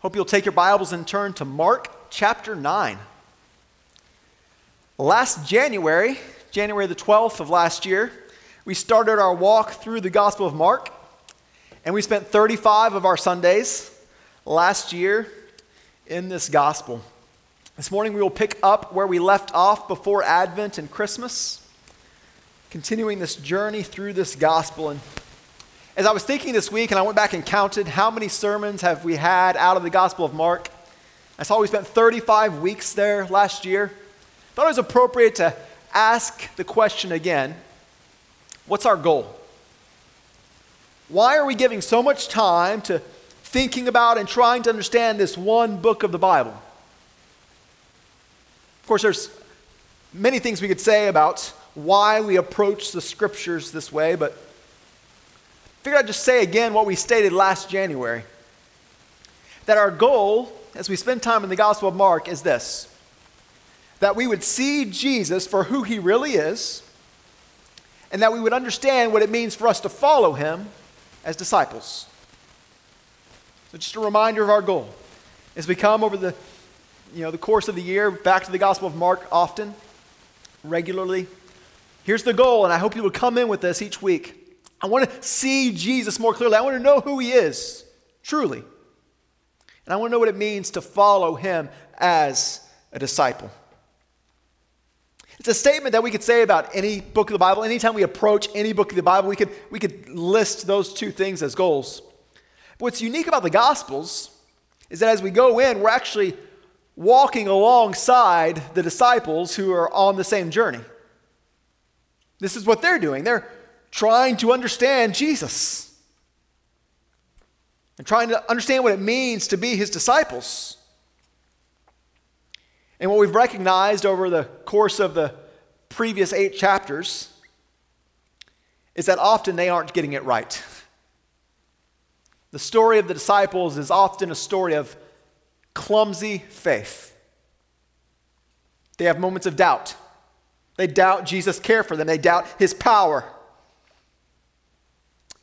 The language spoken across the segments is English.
Hope you'll take your Bibles and turn to Mark chapter 9. Last January, January the 12th of last year, we started our walk through the Gospel of Mark, and we spent 35 of our Sundays last year in this Gospel. This morning we will pick up where we left off before Advent and Christmas, continuing this journey through this Gospel. And as I was thinking this week, and I went back and counted how many sermons have we had out of the Gospel of Mark, I saw we spent 35 weeks there last year. Thought it was appropriate to ask the question again what's our goal? Why are we giving so much time to thinking about and trying to understand this one book of the Bible? Of course, there's many things we could say about why we approach the scriptures this way, but figured I'd just say again what we stated last January that our goal as we spend time in the Gospel of Mark is this that we would see Jesus for who he really is, and that we would understand what it means for us to follow him as disciples. So, just a reminder of our goal as we come over the, you know, the course of the year back to the Gospel of Mark often, regularly. Here's the goal, and I hope you will come in with us each week. I want to see Jesus more clearly. I want to know who he is, truly. And I want to know what it means to follow him as a disciple. It's a statement that we could say about any book of the Bible. Anytime we approach any book of the Bible, we could, we could list those two things as goals. But what's unique about the Gospels is that as we go in, we're actually walking alongside the disciples who are on the same journey. This is what they're doing. They're trying to understand Jesus and trying to understand what it means to be his disciples. And what we've recognized over the course of the previous eight chapters is that often they aren't getting it right. The story of the disciples is often a story of clumsy faith. They have moments of doubt. They doubt Jesus' care for them, they doubt his power.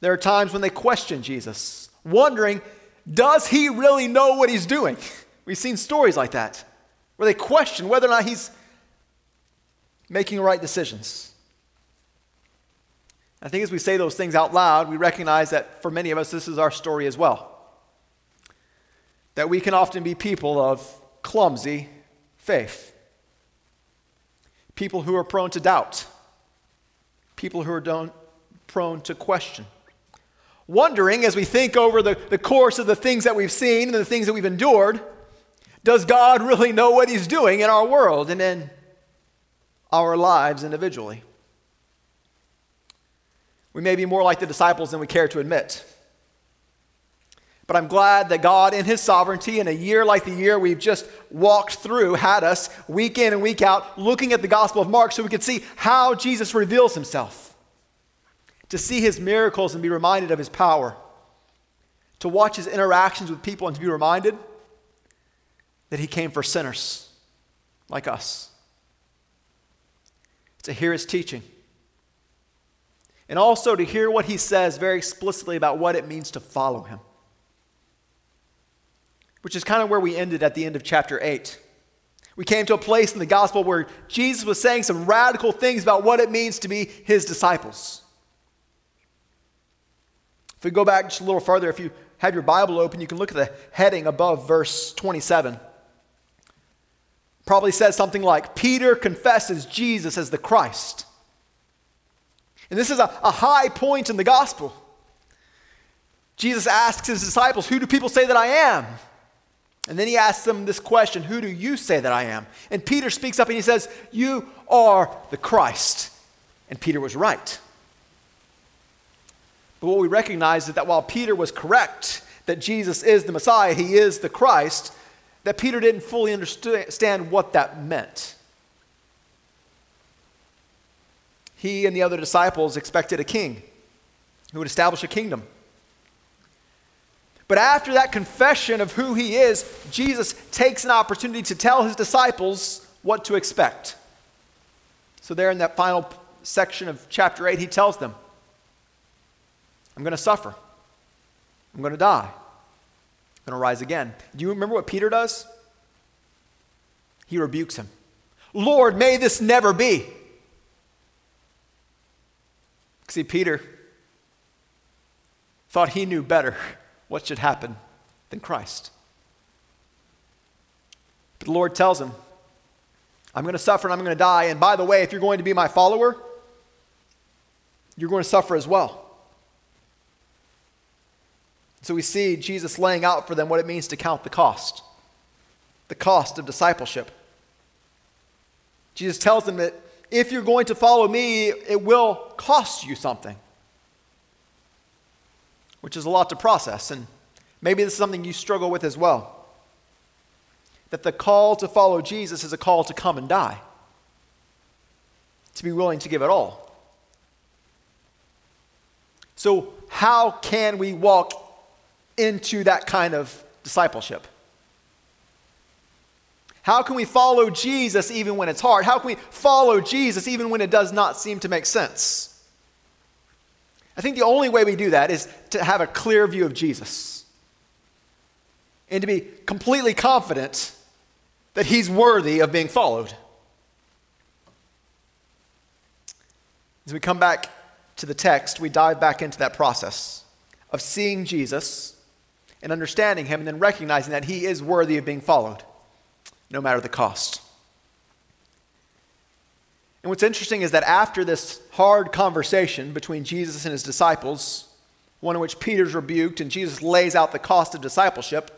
There are times when they question Jesus, wondering, does he really know what he's doing? We've seen stories like that, where they question whether or not he's making right decisions. I think as we say those things out loud, we recognize that for many of us, this is our story as well. That we can often be people of clumsy faith, people who are prone to doubt, people who are prone to question wondering as we think over the, the course of the things that we've seen and the things that we've endured does God really know what He's doing in our world and in our lives individually? We may be more like the disciples than we care to admit. But I'm glad that God, in His sovereignty, in a year like the year we've just walked through, had us week in and week out looking at the Gospel of Mark so we could see how Jesus reveals Himself to see his miracles and be reminded of his power, to watch his interactions with people and to be reminded that he came for sinners like us, to hear his teaching, and also to hear what he says very explicitly about what it means to follow him. Which is kind of where we ended at the end of chapter 8. We came to a place in the gospel where Jesus was saying some radical things about what it means to be his disciples. If we go back just a little further, if you have your Bible open, you can look at the heading above verse 27. Probably says something like Peter confesses Jesus as the Christ. And this is a, a high point in the gospel. Jesus asks his disciples, Who do people say that I am? And then he asks them this question Who do you say that I am? And Peter speaks up and he says, You are the Christ. And Peter was right. But what we recognize is that while Peter was correct that Jesus is the Messiah, he is the Christ, that Peter didn't fully understand what that meant. He and the other disciples expected a king who would establish a kingdom. But after that confession of who he is, Jesus takes an opportunity to tell his disciples what to expect. So, there in that final section of chapter 8, he tells them I'm going to suffer. I'm going to die. I'm going to rise again. Do you remember what Peter does? He rebukes him. Lord, may this never be. See, Peter thought he knew better what should happen than Christ. But the Lord tells him, I'm going to suffer and I'm going to die. And by the way, if you're going to be my follower, you're going to suffer as well. So we see Jesus laying out for them what it means to count the cost, the cost of discipleship. Jesus tells them that if you're going to follow me, it will cost you something, which is a lot to process. And maybe this is something you struggle with as well. That the call to follow Jesus is a call to come and die, to be willing to give it all. So, how can we walk into that kind of discipleship? How can we follow Jesus even when it's hard? How can we follow Jesus even when it does not seem to make sense? I think the only way we do that is to have a clear view of Jesus and to be completely confident that he's worthy of being followed. As we come back to the text, we dive back into that process of seeing Jesus and understanding him and then recognizing that he is worthy of being followed no matter the cost. And what's interesting is that after this hard conversation between Jesus and his disciples, one in which Peter's rebuked and Jesus lays out the cost of discipleship,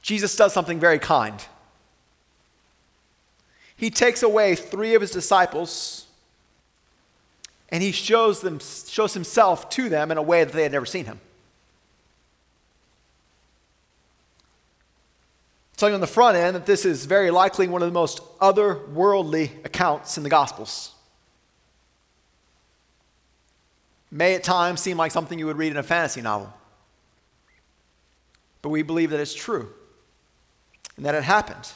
Jesus does something very kind. He takes away three of his disciples and he shows, them, shows himself to them in a way that they had never seen him. Tell on the front end that this is very likely one of the most otherworldly accounts in the Gospels. May at times seem like something you would read in a fantasy novel. But we believe that it's true and that it happened.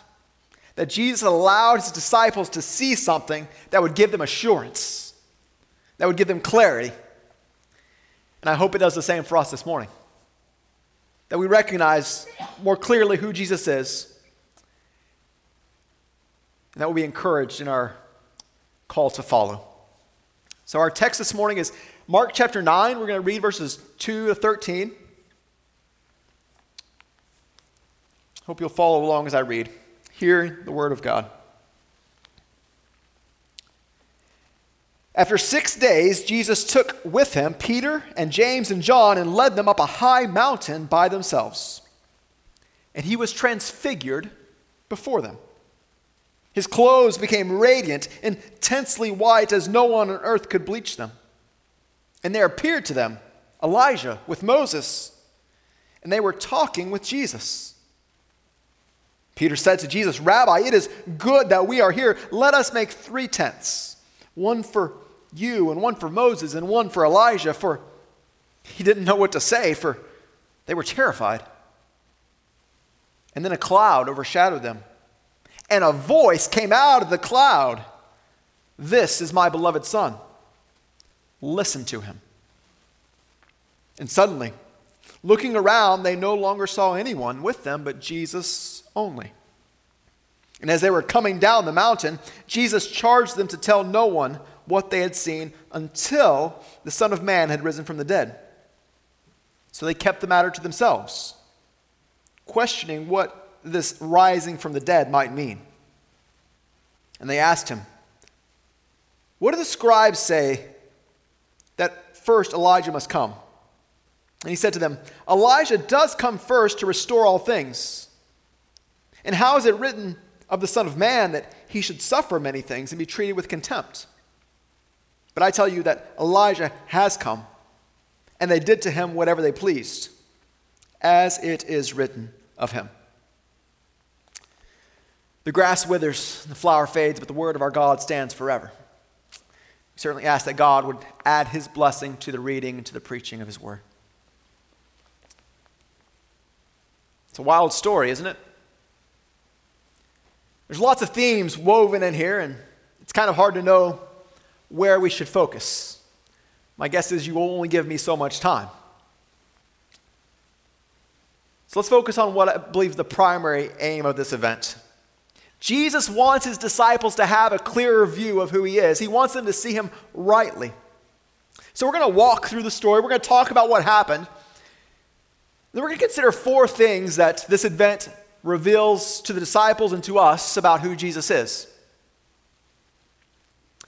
That Jesus allowed his disciples to see something that would give them assurance, that would give them clarity. And I hope it does the same for us this morning that we recognize more clearly who Jesus is, and that will be encouraged in our call to follow. So, our text this morning is Mark chapter 9. We're going to read verses 2 to 13. Hope you'll follow along as I read. Hear the word of God. After six days, Jesus took with him Peter and James and John and led them up a high mountain by themselves. And he was transfigured before them. His clothes became radiant, intensely white, as no one on earth could bleach them. And there appeared to them Elijah with Moses, and they were talking with Jesus. Peter said to Jesus, Rabbi, it is good that we are here. Let us make three tents one for you, and one for Moses, and one for Elijah, for he didn't know what to say, for they were terrified. And then a cloud overshadowed them, and a voice came out of the cloud This is my beloved Son. Listen to him. And suddenly, looking around, they no longer saw anyone with them but Jesus only. And as they were coming down the mountain, Jesus charged them to tell no one what they had seen until the Son of Man had risen from the dead. So they kept the matter to themselves, questioning what this rising from the dead might mean. And they asked him, What do the scribes say that first Elijah must come? And he said to them, Elijah does come first to restore all things. And how is it written of the Son of Man that he should suffer many things and be treated with contempt? But I tell you that Elijah has come, and they did to him whatever they pleased, as it is written of him. The grass withers, the flower fades, but the word of our God stands forever. We certainly ask that God would add his blessing to the reading and to the preaching of his word. It's a wild story, isn't it? There's lots of themes woven in here, and it's kind of hard to know where we should focus. My guess is you will only give me so much time. So let's focus on what I believe the primary aim of this event. Jesus wants his disciples to have a clearer view of who he is. He wants them to see him rightly. So we're going to walk through the story. We're going to talk about what happened. Then we're going to consider four things that this event reveals to the disciples and to us about who Jesus is.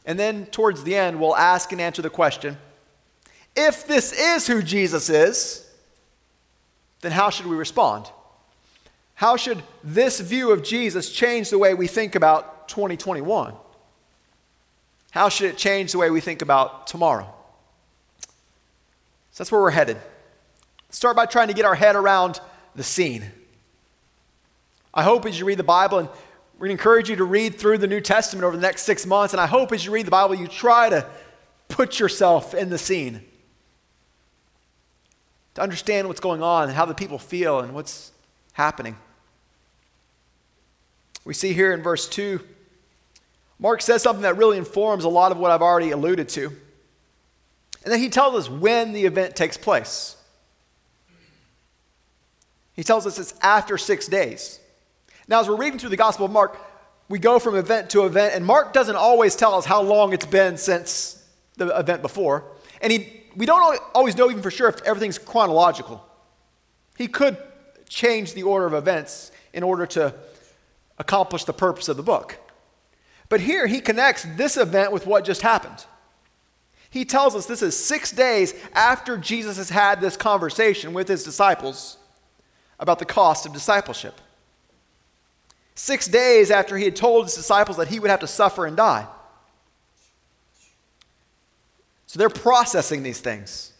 And then towards the end, we'll ask and answer the question if this is who Jesus is, then how should we respond? How should this view of Jesus change the way we think about 2021? How should it change the way we think about tomorrow? So that's where we're headed. Start by trying to get our head around the scene. I hope as you read the Bible, and we're going to encourage you to read through the New Testament over the next six months. And I hope as you read the Bible, you try to put yourself in the scene, to understand what's going on and how the people feel and what's happening. We see here in verse 2, Mark says something that really informs a lot of what I've already alluded to. And then he tells us when the event takes place. He tells us it's after six days. Now, as we're reading through the Gospel of Mark, we go from event to event, and Mark doesn't always tell us how long it's been since the event before. And he, we don't always know even for sure if everything's chronological. He could change the order of events in order to accomplish the purpose of the book. But here he connects this event with what just happened. He tells us this is six days after Jesus has had this conversation with his disciples about the cost of discipleship. Six days after he had told his disciples that he would have to suffer and die. So they're processing these things.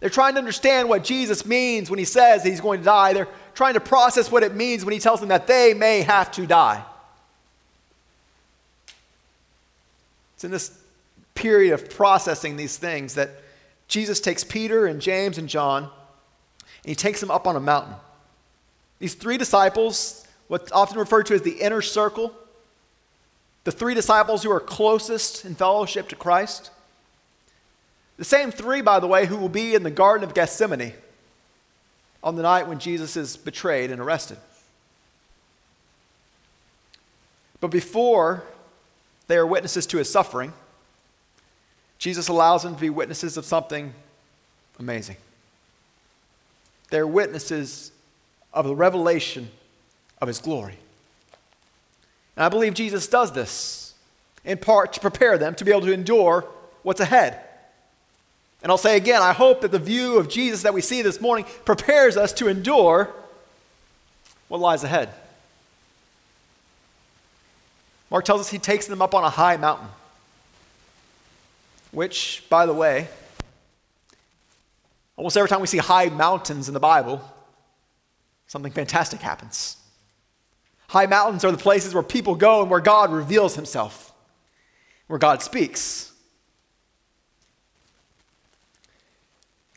They're trying to understand what Jesus means when he says that he's going to die. They're trying to process what it means when he tells them that they may have to die. It's in this period of processing these things that Jesus takes Peter and James and John and he takes them up on a mountain. These three disciples, what's often referred to as the inner circle, the three disciples who are closest in fellowship to Christ. The same three, by the way, who will be in the Garden of Gethsemane on the night when Jesus is betrayed and arrested. But before they are witnesses to his suffering, Jesus allows them to be witnesses of something amazing. They're witnesses of the revelation of his glory. And I believe Jesus does this in part to prepare them to be able to endure what's ahead. And I'll say again, I hope that the view of Jesus that we see this morning prepares us to endure what lies ahead. Mark tells us he takes them up on a high mountain, which, by the way, almost every time we see high mountains in the Bible, something fantastic happens. High mountains are the places where people go and where God reveals himself, where God speaks.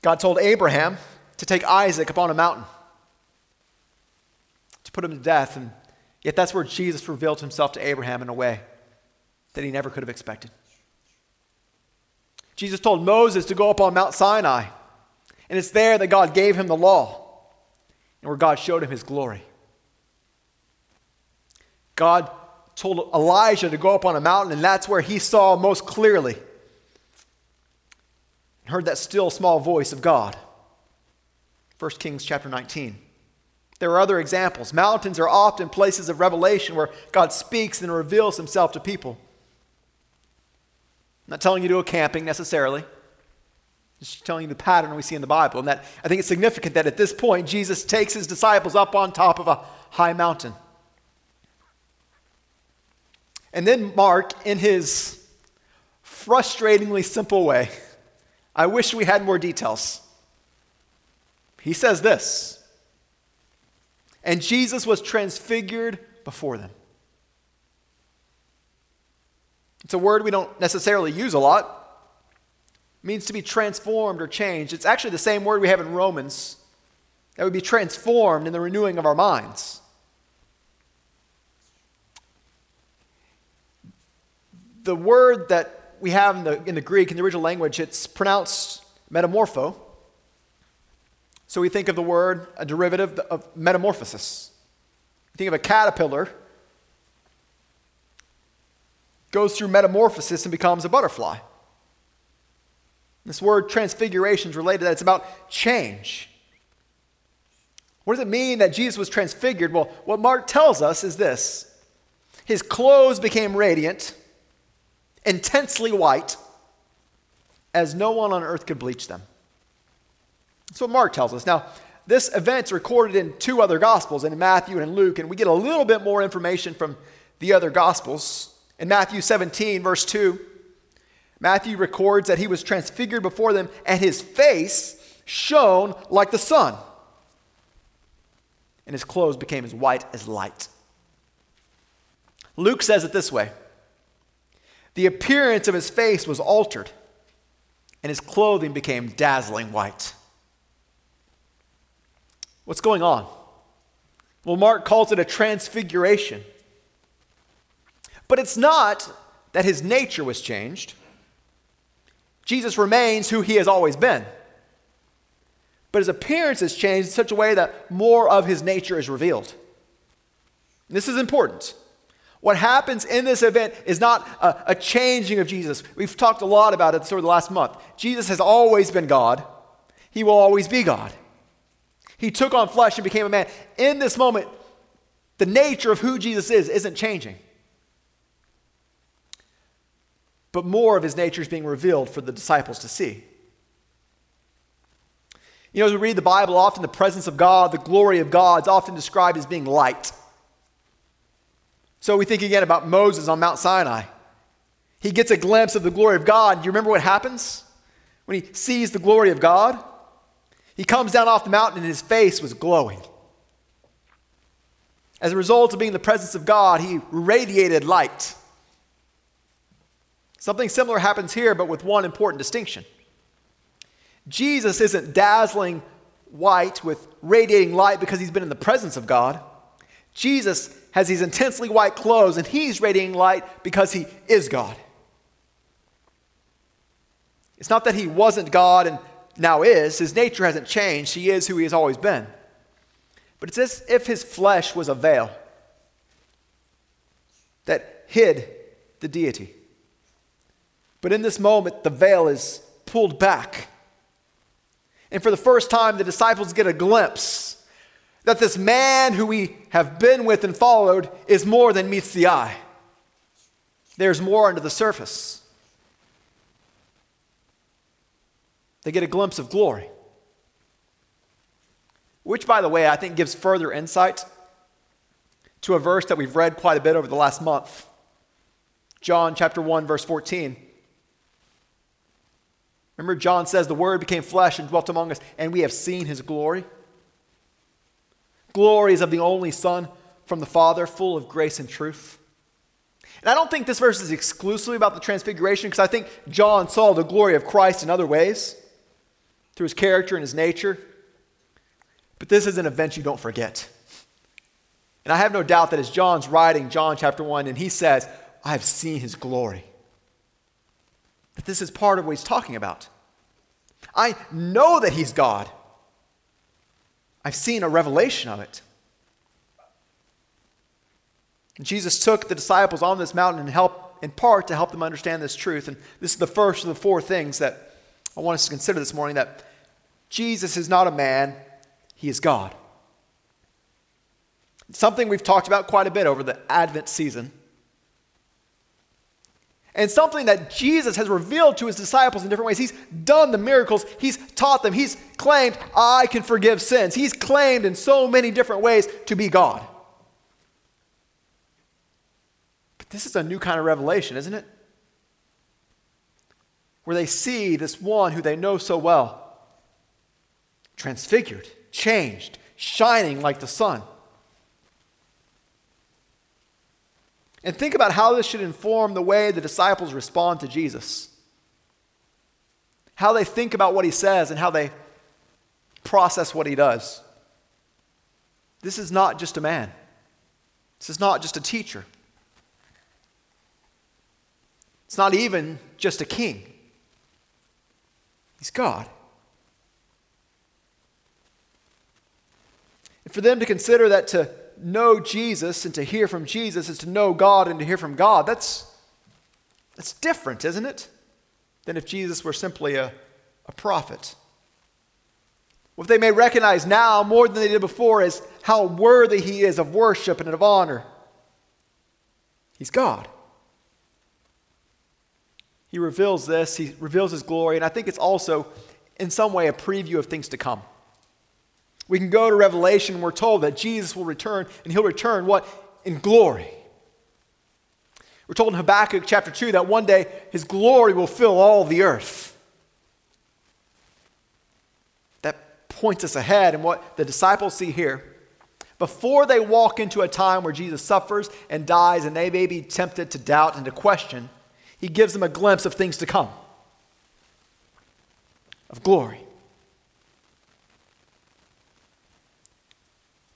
God told Abraham to take Isaac upon a mountain to put him to death, and yet that's where Jesus revealed himself to Abraham in a way that he never could have expected. Jesus told Moses to go up on Mount Sinai, and it's there that God gave him the law and where God showed him his glory. God told Elijah to go up on a mountain, and that's where he saw most clearly and heard that still small voice of God. 1 Kings chapter 19. There are other examples. Mountains are often places of revelation where God speaks and reveals himself to people. I'm not telling you to go camping necessarily. Just telling you the pattern we see in the Bible. And that I think it's significant that at this point Jesus takes his disciples up on top of a high mountain. And then Mark, in his frustratingly simple way, I wish we had more details. He says this And Jesus was transfigured before them. It's a word we don't necessarily use a lot. It means to be transformed or changed. It's actually the same word we have in Romans that would be transformed in the renewing of our minds. The word that we have in the, in the Greek, in the original language, it's pronounced metamorpho. So we think of the word, a derivative of metamorphosis. think of a caterpillar, goes through metamorphosis and becomes a butterfly. This word transfiguration is related to that. It's about change. What does it mean that Jesus was transfigured? Well, what Mark tells us is this his clothes became radiant, intensely white, as no one on earth could bleach them. That's what Mark tells us. Now, this event's recorded in two other Gospels, in Matthew and Luke, and we get a little bit more information from the other Gospels. In Matthew 17, verse 2, Matthew records that he was transfigured before them, and his face shone like the sun, and his clothes became as white as light. Luke says it this way The appearance of his face was altered, and his clothing became dazzling white. What's going on? Well, Mark calls it a transfiguration. But it's not that his nature was changed. Jesus remains who he has always been. But his appearance has changed in such a way that more of his nature is revealed. This is important. What happens in this event is not a, a, changing of Jesus. We've talked a lot about it over the last month. Jesus has always been God, he will always be God. He took on flesh and became a man. In this moment, the nature of who Jesus is isn't changing. But more of his nature is being revealed for the disciples to see. You know, as we read the Bible, often the presence of God, the glory of God, is often described as being light. So we think again about Moses on Mount Sinai. He gets a glimpse of the glory of God. Do you remember what happens when he sees the glory of God? He comes down off the mountain and his face was glowing. As a result of being in the presence of God, he radiated light. Something similar happens here, but with one important distinction. Jesus isn't dazzling white with radiating light because he's been in the presence of God. Jesus has these intensely white clothes and he's radiating light because he is God. It's not that he wasn't God and now is. His nature hasn't changed. He is who he has always been. But it's as if his flesh was a veil that hid the deity. But in this moment, the veil is pulled back. And for the first time, the disciples get a glimpse that this man who we have been with and followed is more than meets the eye. There's more under the surface. They get a glimpse of glory. Which, by the way, I think gives further insight to a verse that we've read quite a bit over the last month. John chapter 1, verse 14. Remember, John says, The Word became flesh and dwelt among us, and we have seen his glory. Glory is of the only Son from the Father, full of grace and truth. And I don't think this verse is exclusively about the transfiguration, because I think John saw the glory of Christ in other ways through his character and his nature. But this is an event you don't forget. And I have no doubt that as John's writing John chapter 1, and he says, I have seen his glory, that this is part of what he's talking about. I know that he's God. I've seen a revelation of it. And Jesus took the disciples on this mountain and helped, in part, to help them understand this truth. And this is the first of the four things that I want us to consider this morning that Jesus is not a man, he is God. something we've talked about quite a bit over the Advent season. And something that Jesus has revealed to his disciples in different ways. He's done the miracles, he's taught them, he's claimed, I can forgive sins. He's claimed in so many different ways to be God. But this is a new kind of revelation, isn't it? Where they see this one who they know so well transfigured, changed, shining like the sun. And think about how this should inform the way the disciples respond to Jesus. How they think about what he says and how they process what he does. This is not just a man, this is not just a teacher, it's not even just a king. He's God. And for them to consider that to know Jesus and to hear from Jesus is to know God and to hear from God, that's, that's different, isn't it? Than if Jesus were simply a, a prophet. What they may recognize now more than they did before is how worthy he is of worship and of honor. He's God. He reveals this, he reveals his glory, and I think it's also, in some way, a preview of things to come. We can go to Revelation and we're told that Jesus will return, and he'll return what? In glory. We're told in Habakkuk chapter 2 that one day his glory will fill all the earth. That points us ahead and what the disciples see here. Before they walk into a time where Jesus suffers and dies and they may be tempted to doubt and to question, he gives them a glimpse of things to come, of glory.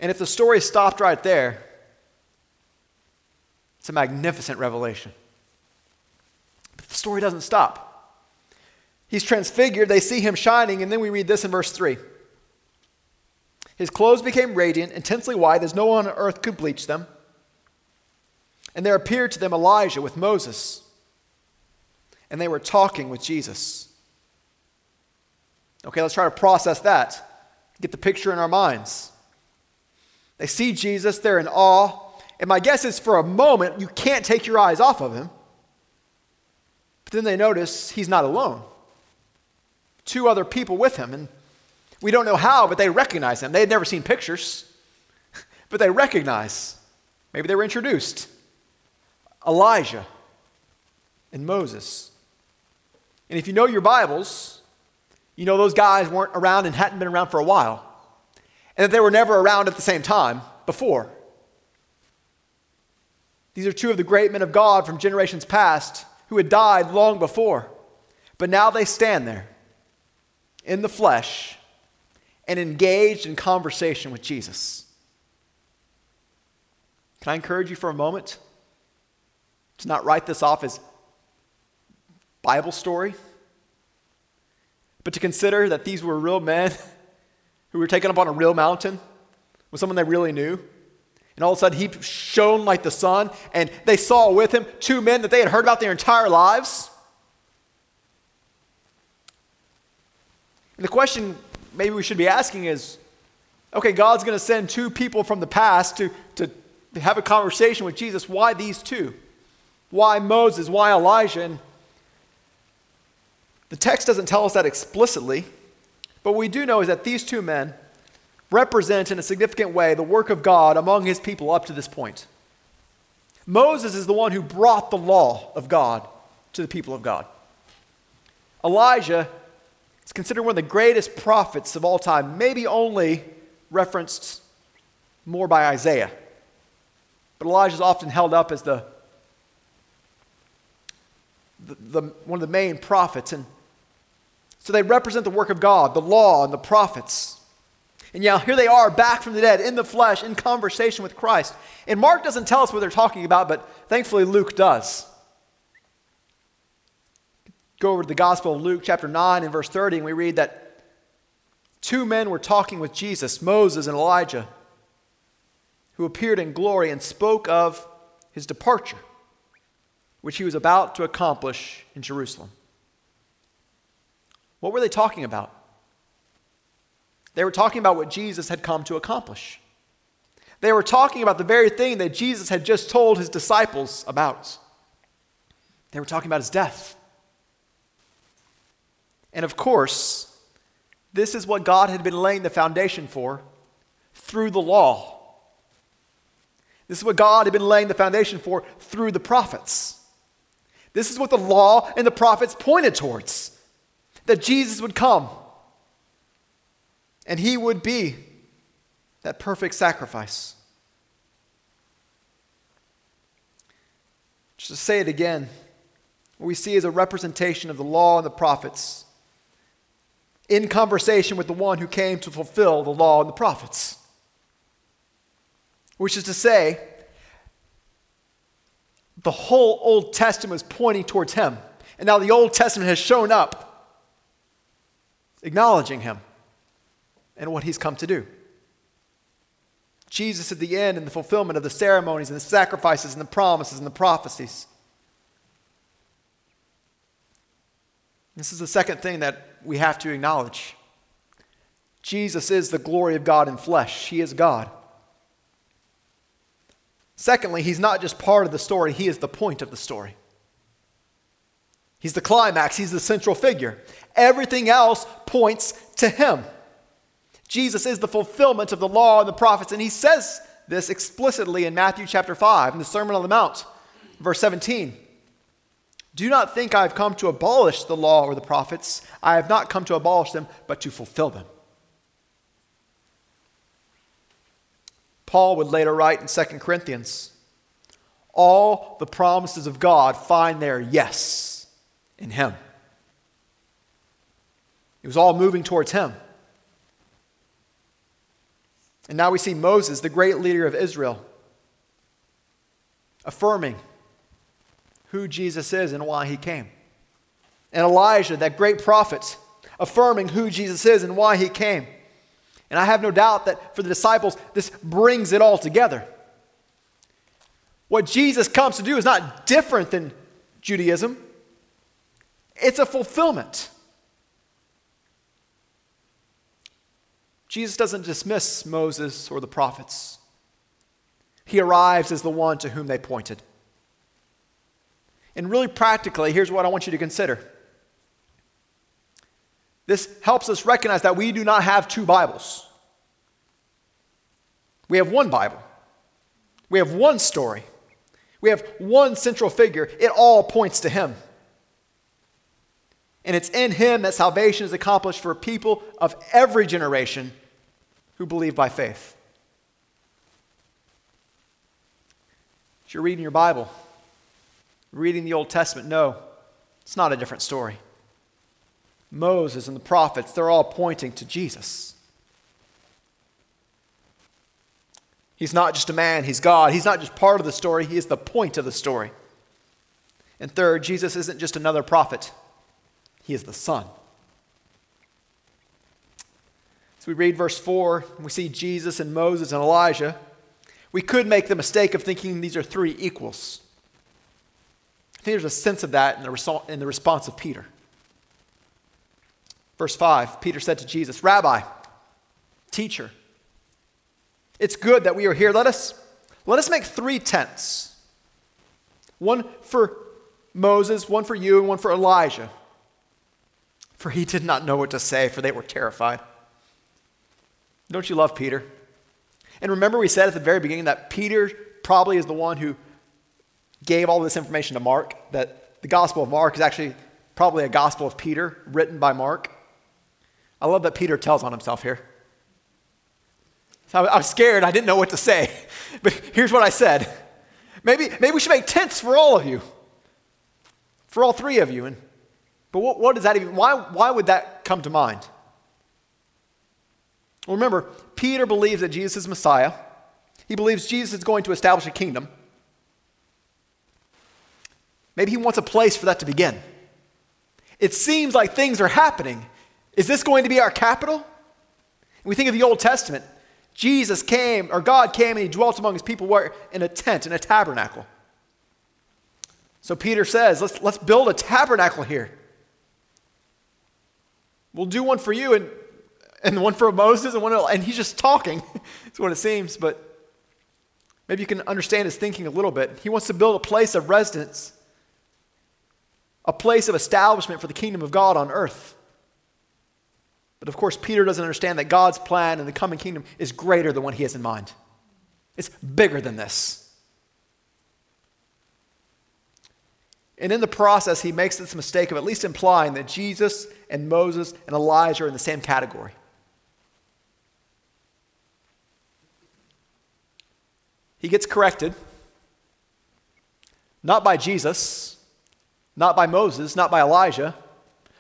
And if the story stopped right there, it's a magnificent revelation. But the story doesn't stop. He's transfigured, they see him shining, and then we read this in verse 3. His clothes became radiant, intensely white, as no one on earth could bleach them. And there appeared to them Elijah with Moses, and they were talking with Jesus. Okay, let's try to process that, get the picture in our minds. They see Jesus, they're in awe, and my guess is for a moment you can't take your eyes off of him. But then they notice he's not alone. Two other people with him, and we don't know how, but they recognize him. They had never seen pictures, but they recognize. Maybe they were introduced. Elijah and Moses. And if you know your Bibles, you know those guys weren't around and hadn't been around for a while, and that they were never around at the same time before. These are two of the great men of God from generations past who had died long before, but now they stand there in the flesh and engaged in conversation with Jesus. Can I encourage you for a moment to not write this off as Bible story, but to consider that these were real men who were taken up on a real mountain with someone they really knew. And all of a sudden, he shone like the sun, and they saw with him two men that they had heard about their entire lives. And the question maybe we should be asking is okay, God's going to send two people from the past to, to have a conversation with Jesus. Why these two? Why Moses? Why Elijah? And the text doesn't tell us that explicitly, but what we do know is that these two men represent in a significant way the work of God among his people up to this point. Moses is the one who brought the law of God to the people of God. Elijah is considered one of the greatest prophets of all time, maybe only referenced more by Isaiah. But Elijah is often held up as the, the, the, one of the main prophets. And so they represent the work of God, the law, and the prophets. And yeah, here they are back from the dead in the flesh in conversation with Christ. And Mark doesn't tell us what they're talking about, but thankfully Luke does go over to the Gospel of Luke, chapter 9, and verse 30, and we read that two men were talking with Jesus, Moses and Elijah, who appeared in glory and spoke of his departure, which he was about to accomplish in Jerusalem. What were they talking about? They were talking about what Jesus had come to accomplish. They were talking about the very thing that Jesus had just told his disciples about. They were talking about his death. And of course, this is what God had been laying the foundation for through the law. This is what God had been laying the foundation for through the prophets. This is what the law and the prophets pointed towards that Jesus would come and he would be that perfect sacrifice. Just to say it again, what we see is a representation of the law and the prophets in conversation with the one who came to fulfill the law and the prophets. Which is to say, the whole Old Testament was pointing towards him. And now the Old Testament has shown up, acknowledging him and what he's come to do. Jesus at the end and the fulfillment of the ceremonies and the sacrifices and the promises and the prophecies. This is the second thing that we have to acknowledge. Jesus is the glory of God in flesh, He is God. Secondly, He's not just part of the story, He is the point of the story. He's the climax, He's the central figure. Everything else points to Him. Jesus is the fulfillment of the law and the prophets, and He says this explicitly in Matthew chapter 5 in the Sermon on the Mount, verse 17. Do not think I have come to abolish the law or the prophets. I have not come to abolish them, but to fulfill them. Paul would later write in 2 Corinthians all the promises of God find their yes in Him. It was all moving towards Him. And now we see Moses, the great leader of Israel, affirming who Jesus is and why he came. And Elijah, that great prophet, affirming who Jesus is and why he came. And I have no doubt that for the disciples, this brings it all together. What Jesus comes to do is not different than Judaism, it's a fulfillment. Jesus doesn't dismiss Moses or the prophets. He arrives as the one to whom they pointed. And really practically, here's what I want you to consider. This helps us recognize that we do not have two Bibles. We have one Bible. We have one story. We have one central figure. It all points to Him. And it's in Him that salvation is accomplished for people of every generation who believe by faith. If you're reading your Bible, reading the Old Testament. No, it's not a different story. Moses and the prophets, they're all pointing to Jesus. He's not just a man, he's God. He's not just part of the story, he is the point of the story. And third, Jesus isn't just another prophet, he is the Son. So we read verse 4, and we see Jesus and Moses and Elijah. We could make the mistake of thinking these are three equals. I think there's a sense of that in the, in the response of Peter. Verse 5 Peter said to Jesus, Rabbi, teacher, it's good that we are here. Let us, let us make three tents one for Moses, one for you, and one for Elijah. For he did not know what to say, for they were terrified. Don't you love Peter? And remember, we said at the very beginning that Peter probably is the one who gave all this information to Mark, that the Gospel of Mark is actually probably a Gospel of Peter written by Mark. I love that Peter tells on himself here. So I was scared. I didn't know what to say. But here's what I said maybe, maybe we should make tents for all of you, for all three of you. And, but what, what does that even, why, why would that come to mind? Well, remember, Peter believes that Jesus is Messiah. He believes Jesus is going to establish a kingdom. Maybe he wants a place for that to begin. It seems like things are happening. Is this going to be our capital? We think of the Old Testament. Jesus came, or God came, and he dwelt among his people where? In a tent, in a tabernacle. So Peter says, let's, let's build a tabernacle here. We'll do one for you and, and one for Moses and one, and he's just talking. That's what it seems, but maybe you can understand his thinking a little bit. He wants to build a place of residence a place of establishment for the kingdom of God on earth. But of course, Peter doesn't understand that God's plan in the coming kingdom is greater than what he has in mind. It's bigger than this. And in the process, he makes this mistake of at least implying that Jesus and Moses and Elijah are in the same category. He gets corrected, not by Jesus, not by Moses, not by Elijah,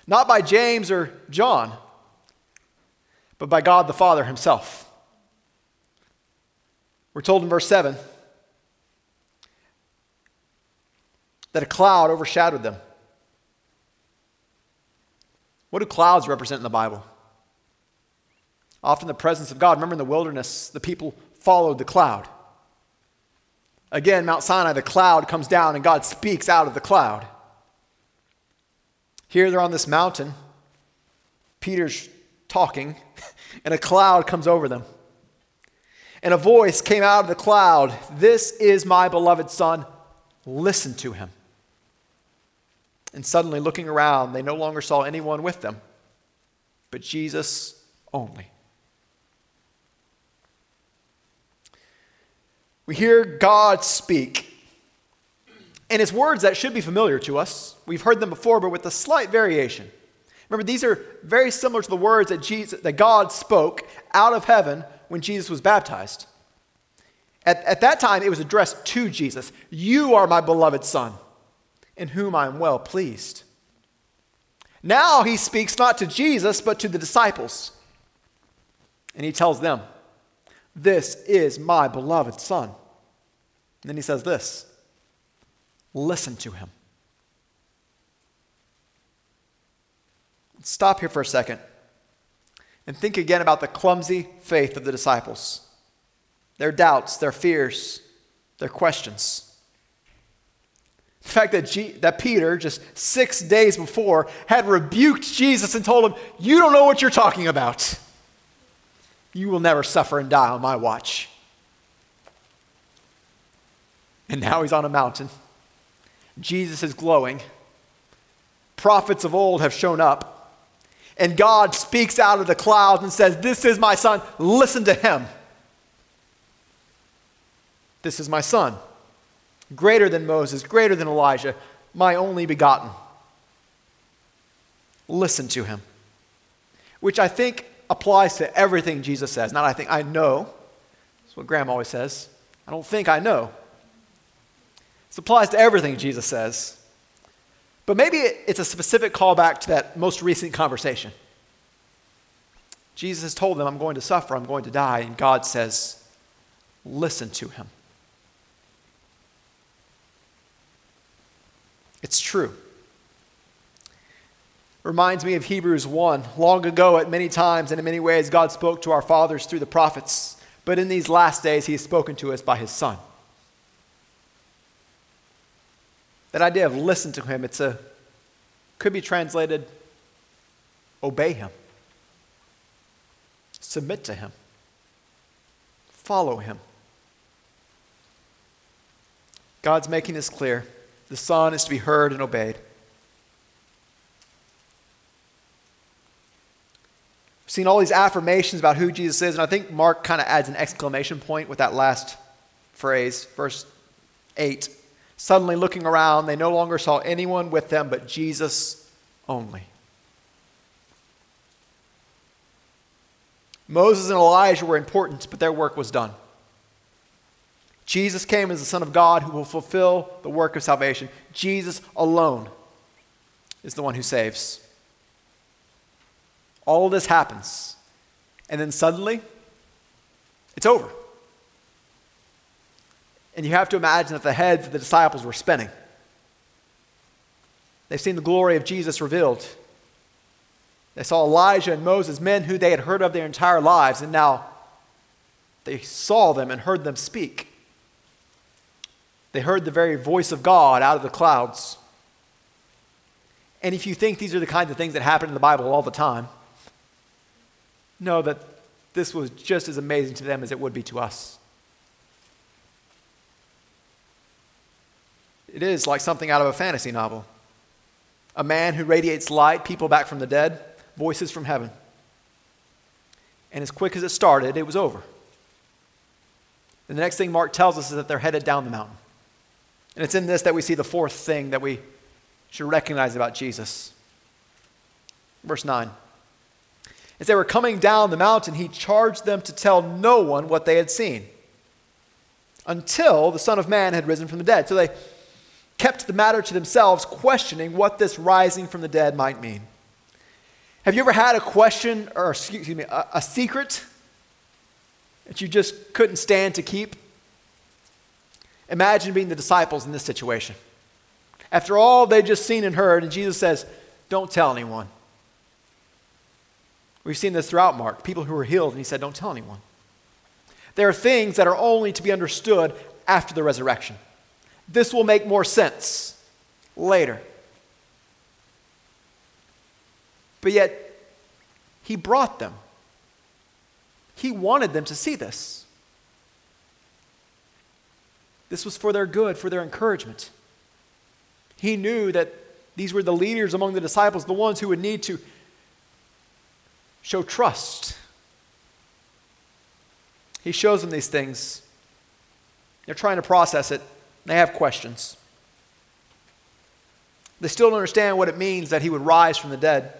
not by James or John, but by God the Father Himself. We're told in verse 7 that a cloud overshadowed them. What do clouds represent in the Bible? Often the presence of God. Remember in the wilderness, the people followed the cloud. Again, Mount Sinai, the cloud comes down and God speaks out of the cloud. Here they're on this mountain. Peter's talking, and a cloud comes over them. And a voice came out of the cloud This is my beloved Son. Listen to him. And suddenly, looking around, they no longer saw anyone with them, but Jesus only. We hear God speak. And it's words that should be familiar to us. We've heard them before, but with a slight variation. Remember, these are very similar to the words that, Jesus, that God spoke out of heaven when Jesus was baptized. At, at that time, it was addressed to Jesus You are my beloved Son, in whom I am well pleased. Now he speaks not to Jesus, but to the disciples. And he tells them, This is my beloved Son. And then he says this Listen to him. Stop here for a second and think again about the clumsy faith of the disciples their doubts, their fears, their questions. The fact that, G- that Peter, just six days before, had rebuked Jesus and told him, You don't know what you're talking about. You will never suffer and die on my watch. And now he's on a mountain. Jesus is glowing. Prophets of old have shown up. And God speaks out of the clouds and says, This is my son. Listen to him. This is my son. Greater than Moses, greater than Elijah, my only begotten. Listen to him. Which I think applies to everything Jesus says. Not I think, I know. That's what Graham always says. I don't think I know. This applies to everything Jesus says. But maybe it's a specific callback to that most recent conversation. Jesus has told them, I'm going to suffer, I'm going to die, and God says, listen to him. It's true. Reminds me of Hebrews 1. Long ago, at many times and in many ways, God spoke to our fathers through the prophets, but in these last days, He has spoken to us by His Son. That idea of listen to Him, it's a, could be translated obey Him, submit to Him, follow Him. God's making this clear. The Son is to be heard and obeyed. We've seen all these affirmations about who Jesus is, and I think Mark kind of adds an exclamation point with that last phrase, verse 8. Suddenly looking around, they no longer saw anyone with them but Jesus only. Moses and Elijah were important, but their work was done. Jesus came as the Son of God who will fulfill the work of salvation. Jesus alone is the one who saves. All this happens, and then suddenly, it's over. And you have to imagine that the heads of the disciples were spinning. They've seen the glory of Jesus revealed. They saw Elijah and Moses, men who they had heard of their entire lives, and now they saw them and heard them speak. They heard the very voice of God out of the clouds. And if you think these are the kinds of things that happen in the Bible all the time, know that this was just as amazing to them as it would be to us. It is like something out of a fantasy novel. A man who radiates light, people back from the dead, voices from heaven. And as quick as it started, it was over. And the next thing Mark tells us is that they're headed down the mountain. And it's in this that we see the fourth thing that we should recognize about Jesus. Verse 9. As they were coming down the mountain, he charged them to tell no one what they had seen until the Son of Man had risen from the dead. So they kept the matter to themselves, questioning what this rising from the dead might mean. Have you ever had a question, or excuse me, a, a secret that you just couldn't stand to keep? Imagine being the disciples in this situation. After all they'd just seen and heard, and Jesus says, Don't tell anyone. We've seen this throughout Mark. People who were healed, and he said, Don't tell anyone. There are things that are only to be understood after the resurrection. This will make more sense later. But yet, he brought them. He wanted them to see this. This was for their good, for their encouragement. He knew that these were the leaders among the disciples, the ones who would need to show trust. He shows them these things. They're trying to process it, they have questions. They still don't understand what it means that he would rise from the dead.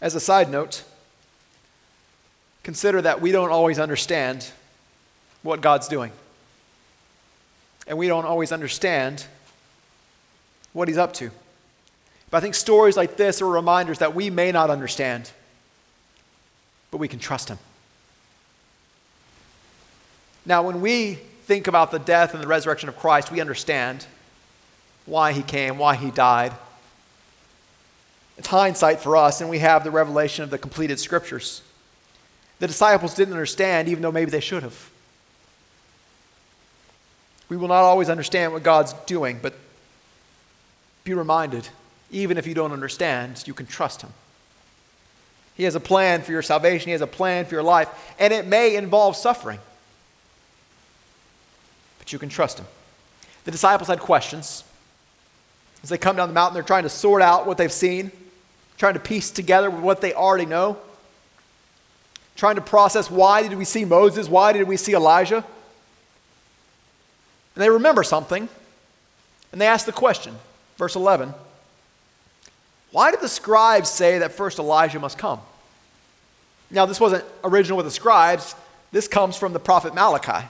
As a side note, consider that we don't always understand what God's doing. And we don't always understand what He's up to. But I think stories like this are reminders that we may not understand, but we can trust Him. Now, when we think about the death and the resurrection of Christ, we understand why He came, why He died. It's hindsight for us, and we have the revelation of the completed scriptures. The disciples didn't understand, even though maybe they should have. We will not always understand what God's doing, but be reminded, even if you don't understand, you can trust Him. He has a plan for your salvation, He has a plan for your life, and it may involve suffering. But you can trust Him. The disciples had questions. As they come down the mountain, they're trying to sort out what they've seen, trying to piece together what they already know, trying to process why did we see Moses? Why did we see Elijah? And they remember something, and they ask the question, verse 11 Why did the scribes say that first Elijah must come? Now, this wasn't original with the scribes, this comes from the prophet Malachi,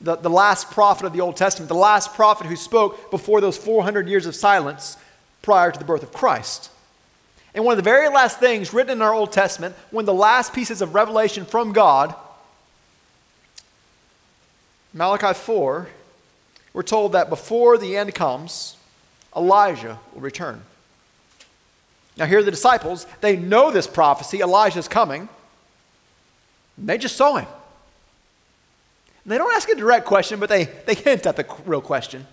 the, the last prophet of the Old Testament, the last prophet who spoke before those 400 years of silence prior to the birth of Christ. And one of the very last things written in our Old Testament, one of the last pieces of revelation from God, Malachi 4, we're told that before the end comes, Elijah will return. Now, here are the disciples. They know this prophecy, Elijah's coming. they just saw him. And they don't ask a direct question, but they, they hint at the real question.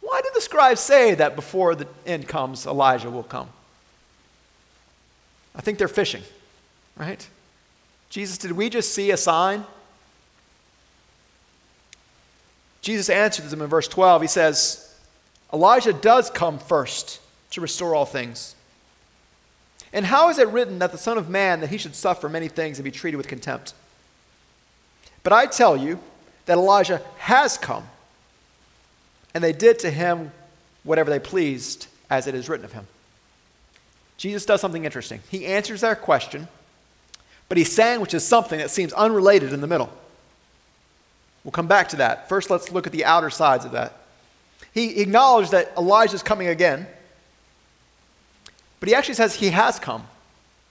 Why did the scribes say that before the end comes, Elijah will come? I think they're fishing, right? Jesus, did we just see a sign? Jesus answers them in verse 12. He says, Elijah does come first to restore all things. And how is it written that the Son of Man that he should suffer many things and be treated with contempt? But I tell you that Elijah has come, and they did to him whatever they pleased, as it is written of him. Jesus does something interesting. He answers their question, but he sandwiches something that seems unrelated in the middle. We'll come back to that. First, let's look at the outer sides of that. He acknowledged that Elijah is coming again, but he actually says he has come.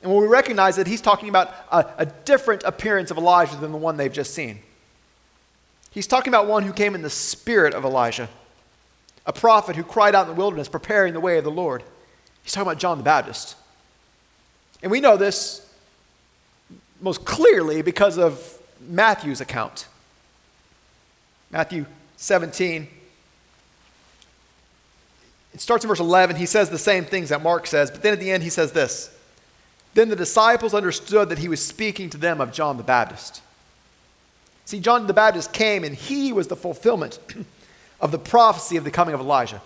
And when we recognize that he's talking about a, a different appearance of Elijah than the one they've just seen. He's talking about one who came in the spirit of Elijah, a prophet who cried out in the wilderness, preparing the way of the Lord. He's talking about John the Baptist. And we know this most clearly because of Matthew's account. Matthew 17. It starts in verse 11. He says the same things that Mark says, but then at the end he says this Then the disciples understood that he was speaking to them of John the Baptist. See, John the Baptist came and he was the fulfillment of the prophecy of the coming of Elijah.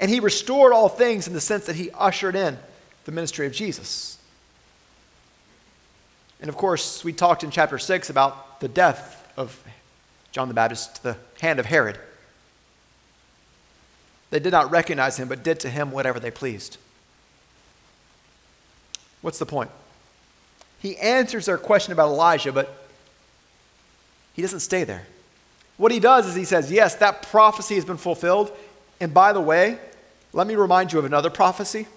And he restored all things in the sense that he ushered in the ministry of Jesus. And of course, we talked in chapter 6 about the death of John the Baptist to the hand of Herod. They did not recognize him, but did to him whatever they pleased. What's the point? He answers their question about Elijah, but he doesn't stay there. What he does is he says, Yes, that prophecy has been fulfilled. And by the way, let me remind you of another prophecy.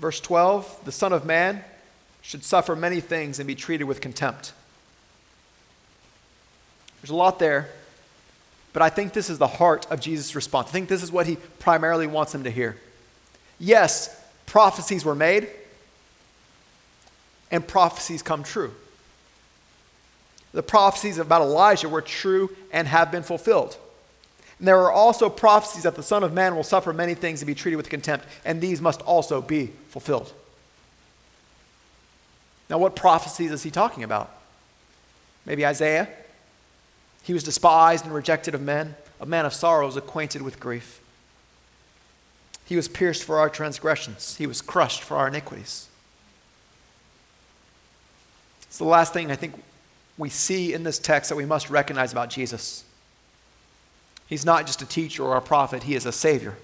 Verse 12 the Son of Man should suffer many things and be treated with contempt. There's a lot there, but I think this is the heart of Jesus' response. I think this is what he primarily wants them to hear. Yes, prophecies were made, and prophecies come true. The prophecies about Elijah were true and have been fulfilled. And there are also prophecies that the Son of Man will suffer many things and be treated with contempt, and these must also be fulfilled. Now, what prophecies is he talking about? Maybe Isaiah? He was despised and rejected of men, a man of sorrows, acquainted with grief. He was pierced for our transgressions, he was crushed for our iniquities. It's the last thing I think we see in this text that we must recognize about Jesus. He's not just a teacher or a prophet, he is a savior.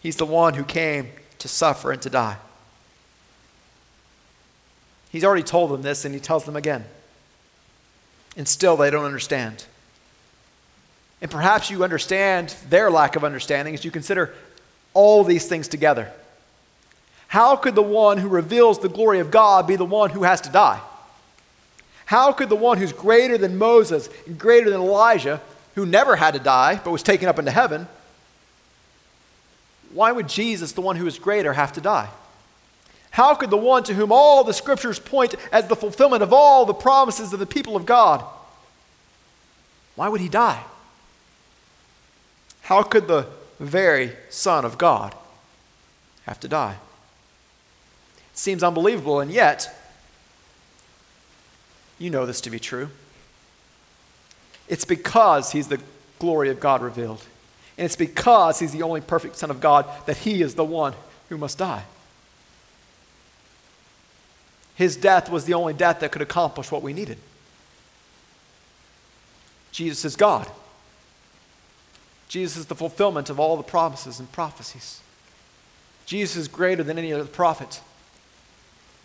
He's the one who came to suffer and to die. He's already told them this, and he tells them again. And still they don't understand. And perhaps you understand their lack of understanding as you consider all these things together. How could the one who reveals the glory of God be the one who has to die? How could the one who's greater than Moses and greater than Elijah who never had to die but was taken up into heaven, why would Jesus, the one who is greater, have to die? How could the one to whom all the scriptures point as the fulfillment of all the promises of the people of God, why would he die? How could the very Son of God have to die? It seems unbelievable, and yet, you know this to be true. It's because he's the glory of God revealed. And it's because he's the only perfect Son of God that he is the one who must die. His death was the only death that could accomplish what we needed. Jesus is God. Jesus is the fulfillment of all the promises and prophecies. Jesus is greater than any other prophet.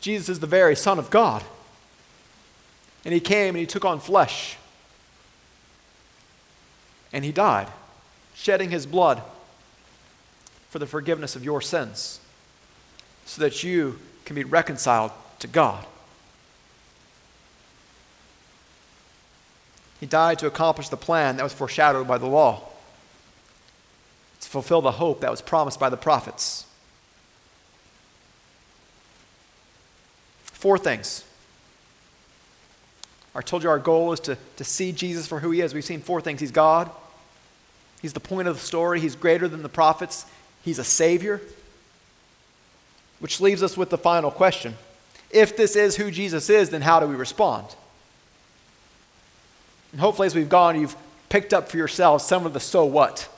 Jesus is the very Son of God. And he came and he took on flesh and he died, shedding his blood for the forgiveness of your sins, so that you can be reconciled to God. He died to accomplish the plan that was foreshadowed by the law, to fulfill the hope that was promised by the prophets. Four things. I told you our goal is to, to see Jesus for who he is. We've seen four things He's God, He's the point of the story. He's greater than the prophets. He's a Savior. Which leaves us with the final question If this is who Jesus is, then how do we respond? And hopefully, as we've gone, you've picked up for yourselves some of the so what.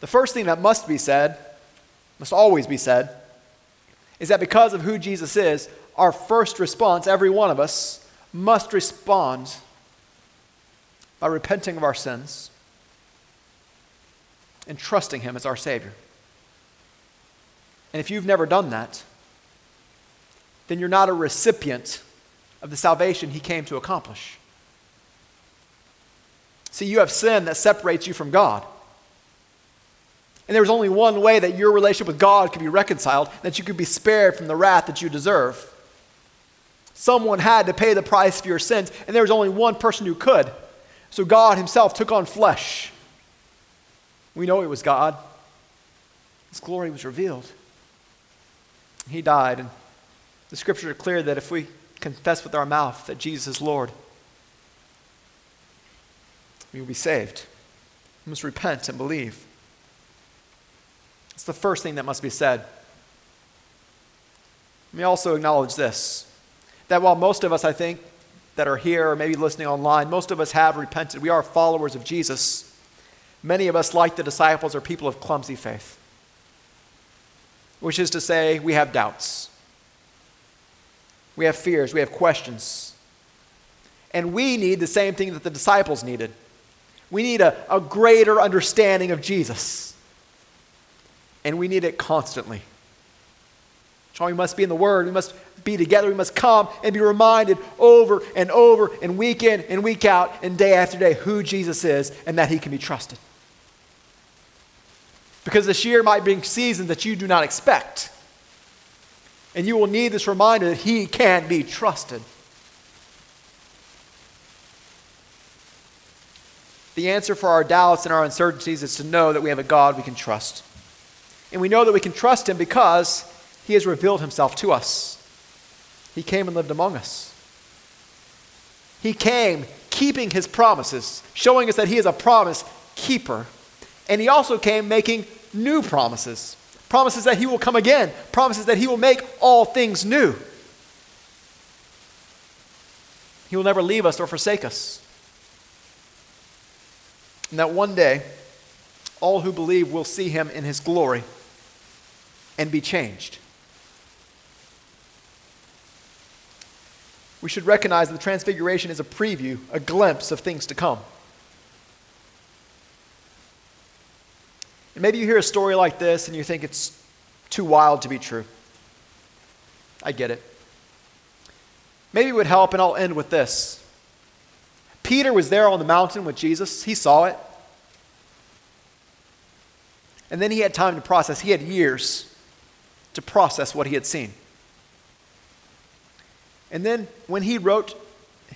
The first thing that must be said, must always be said, is that because of who Jesus is, our first response, every one of us, must respond by repenting of our sins and trusting Him as our Savior. And if you've never done that, then you're not a recipient of the salvation He came to accomplish. See, you have sin that separates you from God. And there's only one way that your relationship with God could be reconciled, that you could be spared from the wrath that you deserve. Someone had to pay the price for your sins, and there was only one person who could, so God Himself took on flesh. We know it was God. His glory was revealed. He died, and the scriptures are clear that if we confess with our mouth that Jesus is Lord, we will be saved. We must repent and believe. It's the first thing that must be said. Let me also acknowledge this that while most of us, I think, that are here or maybe listening online, most of us have repented. We are followers of Jesus. Many of us, like the disciples, are people of clumsy faith, which is to say, we have doubts, we have fears, we have questions. And we need the same thing that the disciples needed. We need a, a greater understanding of Jesus. And we need it constantly. So we must be in the Word. We must be together. We must come and be reminded over and over and week in and week out and day after day who Jesus is and that He can be trusted. Because this year might bring seasons that you do not expect. And you will need this reminder that He can be trusted. The answer for our doubts and our uncertainties is to know that we have a God we can trust. And we know that we can trust him because he has revealed himself to us. He came and lived among us. He came keeping his promises, showing us that he is a promise keeper. And he also came making new promises promises that he will come again, promises that he will make all things new. He will never leave us or forsake us. And that one day, all who believe will see him in his glory and be changed. We should recognize that the transfiguration is a preview, a glimpse of things to come. And maybe you hear a story like this and you think it's too wild to be true. I get it. Maybe it would help, and I'll end with this. Peter was there on the mountain with Jesus, he saw it. And then he had time to process. He had years to process what he had seen. And then when he wrote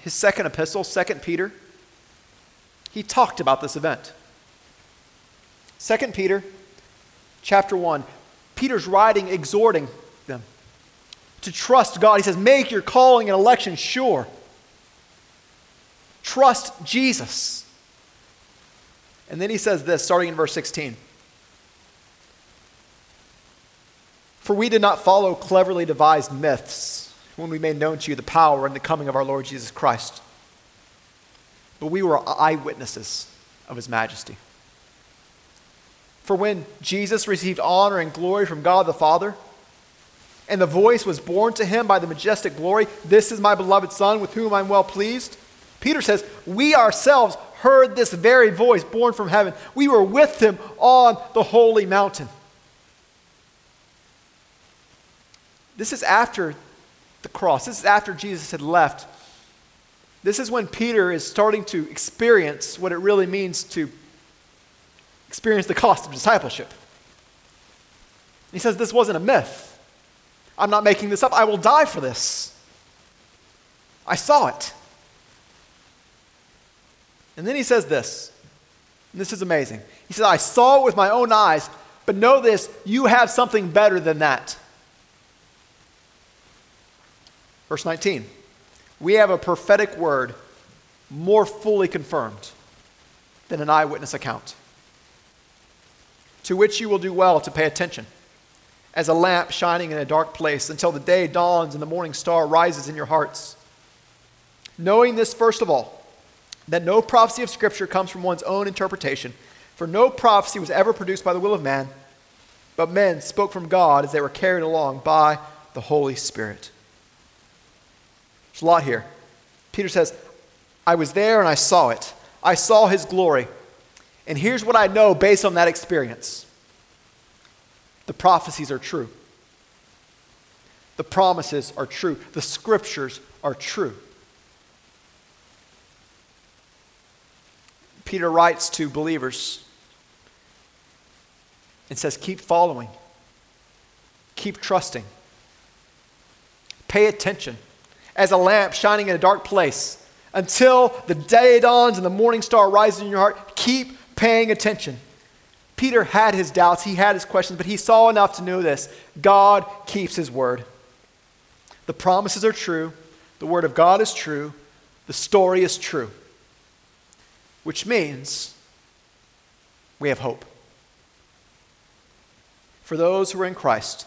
his second epistle, 2 Peter, he talked about this event. 2 Peter chapter 1, Peter's writing, exhorting them to trust God. He says, Make your calling and election sure. Trust Jesus. And then he says this, starting in verse 16 For we did not follow cleverly devised myths when we made known to you the power and the coming of our Lord Jesus Christ, but we were eyewitnesses of his majesty. For when Jesus received honor and glory from God the Father, and the voice was borne to him by the majestic glory, This is my beloved Son, with whom I'm well pleased. Peter says, We ourselves heard this very voice borne from heaven. We were with him on the holy mountain. This is after the cross. This is after Jesus had left. This is when Peter is starting to experience what it really means to experience the cost of discipleship. He says, This wasn't a myth. I'm not making this up. I will die for this. I saw it. And then he says this, and this is amazing. He says, I saw it with my own eyes, but know this, you have something better than that. Verse 19, we have a prophetic word more fully confirmed than an eyewitness account to which you will do well to pay attention, as a lamp shining in a dark place until the day dawns and the morning star rises in your hearts. Knowing this, first of all, that no prophecy of Scripture comes from one's own interpretation, for no prophecy was ever produced by the will of man, but men spoke from God as they were carried along by the Holy Spirit. There's a lot here. Peter says, I was there and I saw it. I saw his glory. And here's what I know based on that experience the prophecies are true, the promises are true, the scriptures are true. Peter writes to believers and says, Keep following, keep trusting, pay attention as a lamp shining in a dark place until the day dawns and the morning star rises in your heart. Keep paying attention. Peter had his doubts, he had his questions, but he saw enough to know this God keeps his word. The promises are true, the word of God is true, the story is true, which means we have hope. For those who are in Christ,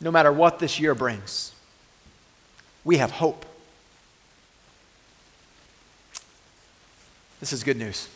no matter what this year brings, we have hope. This is good news.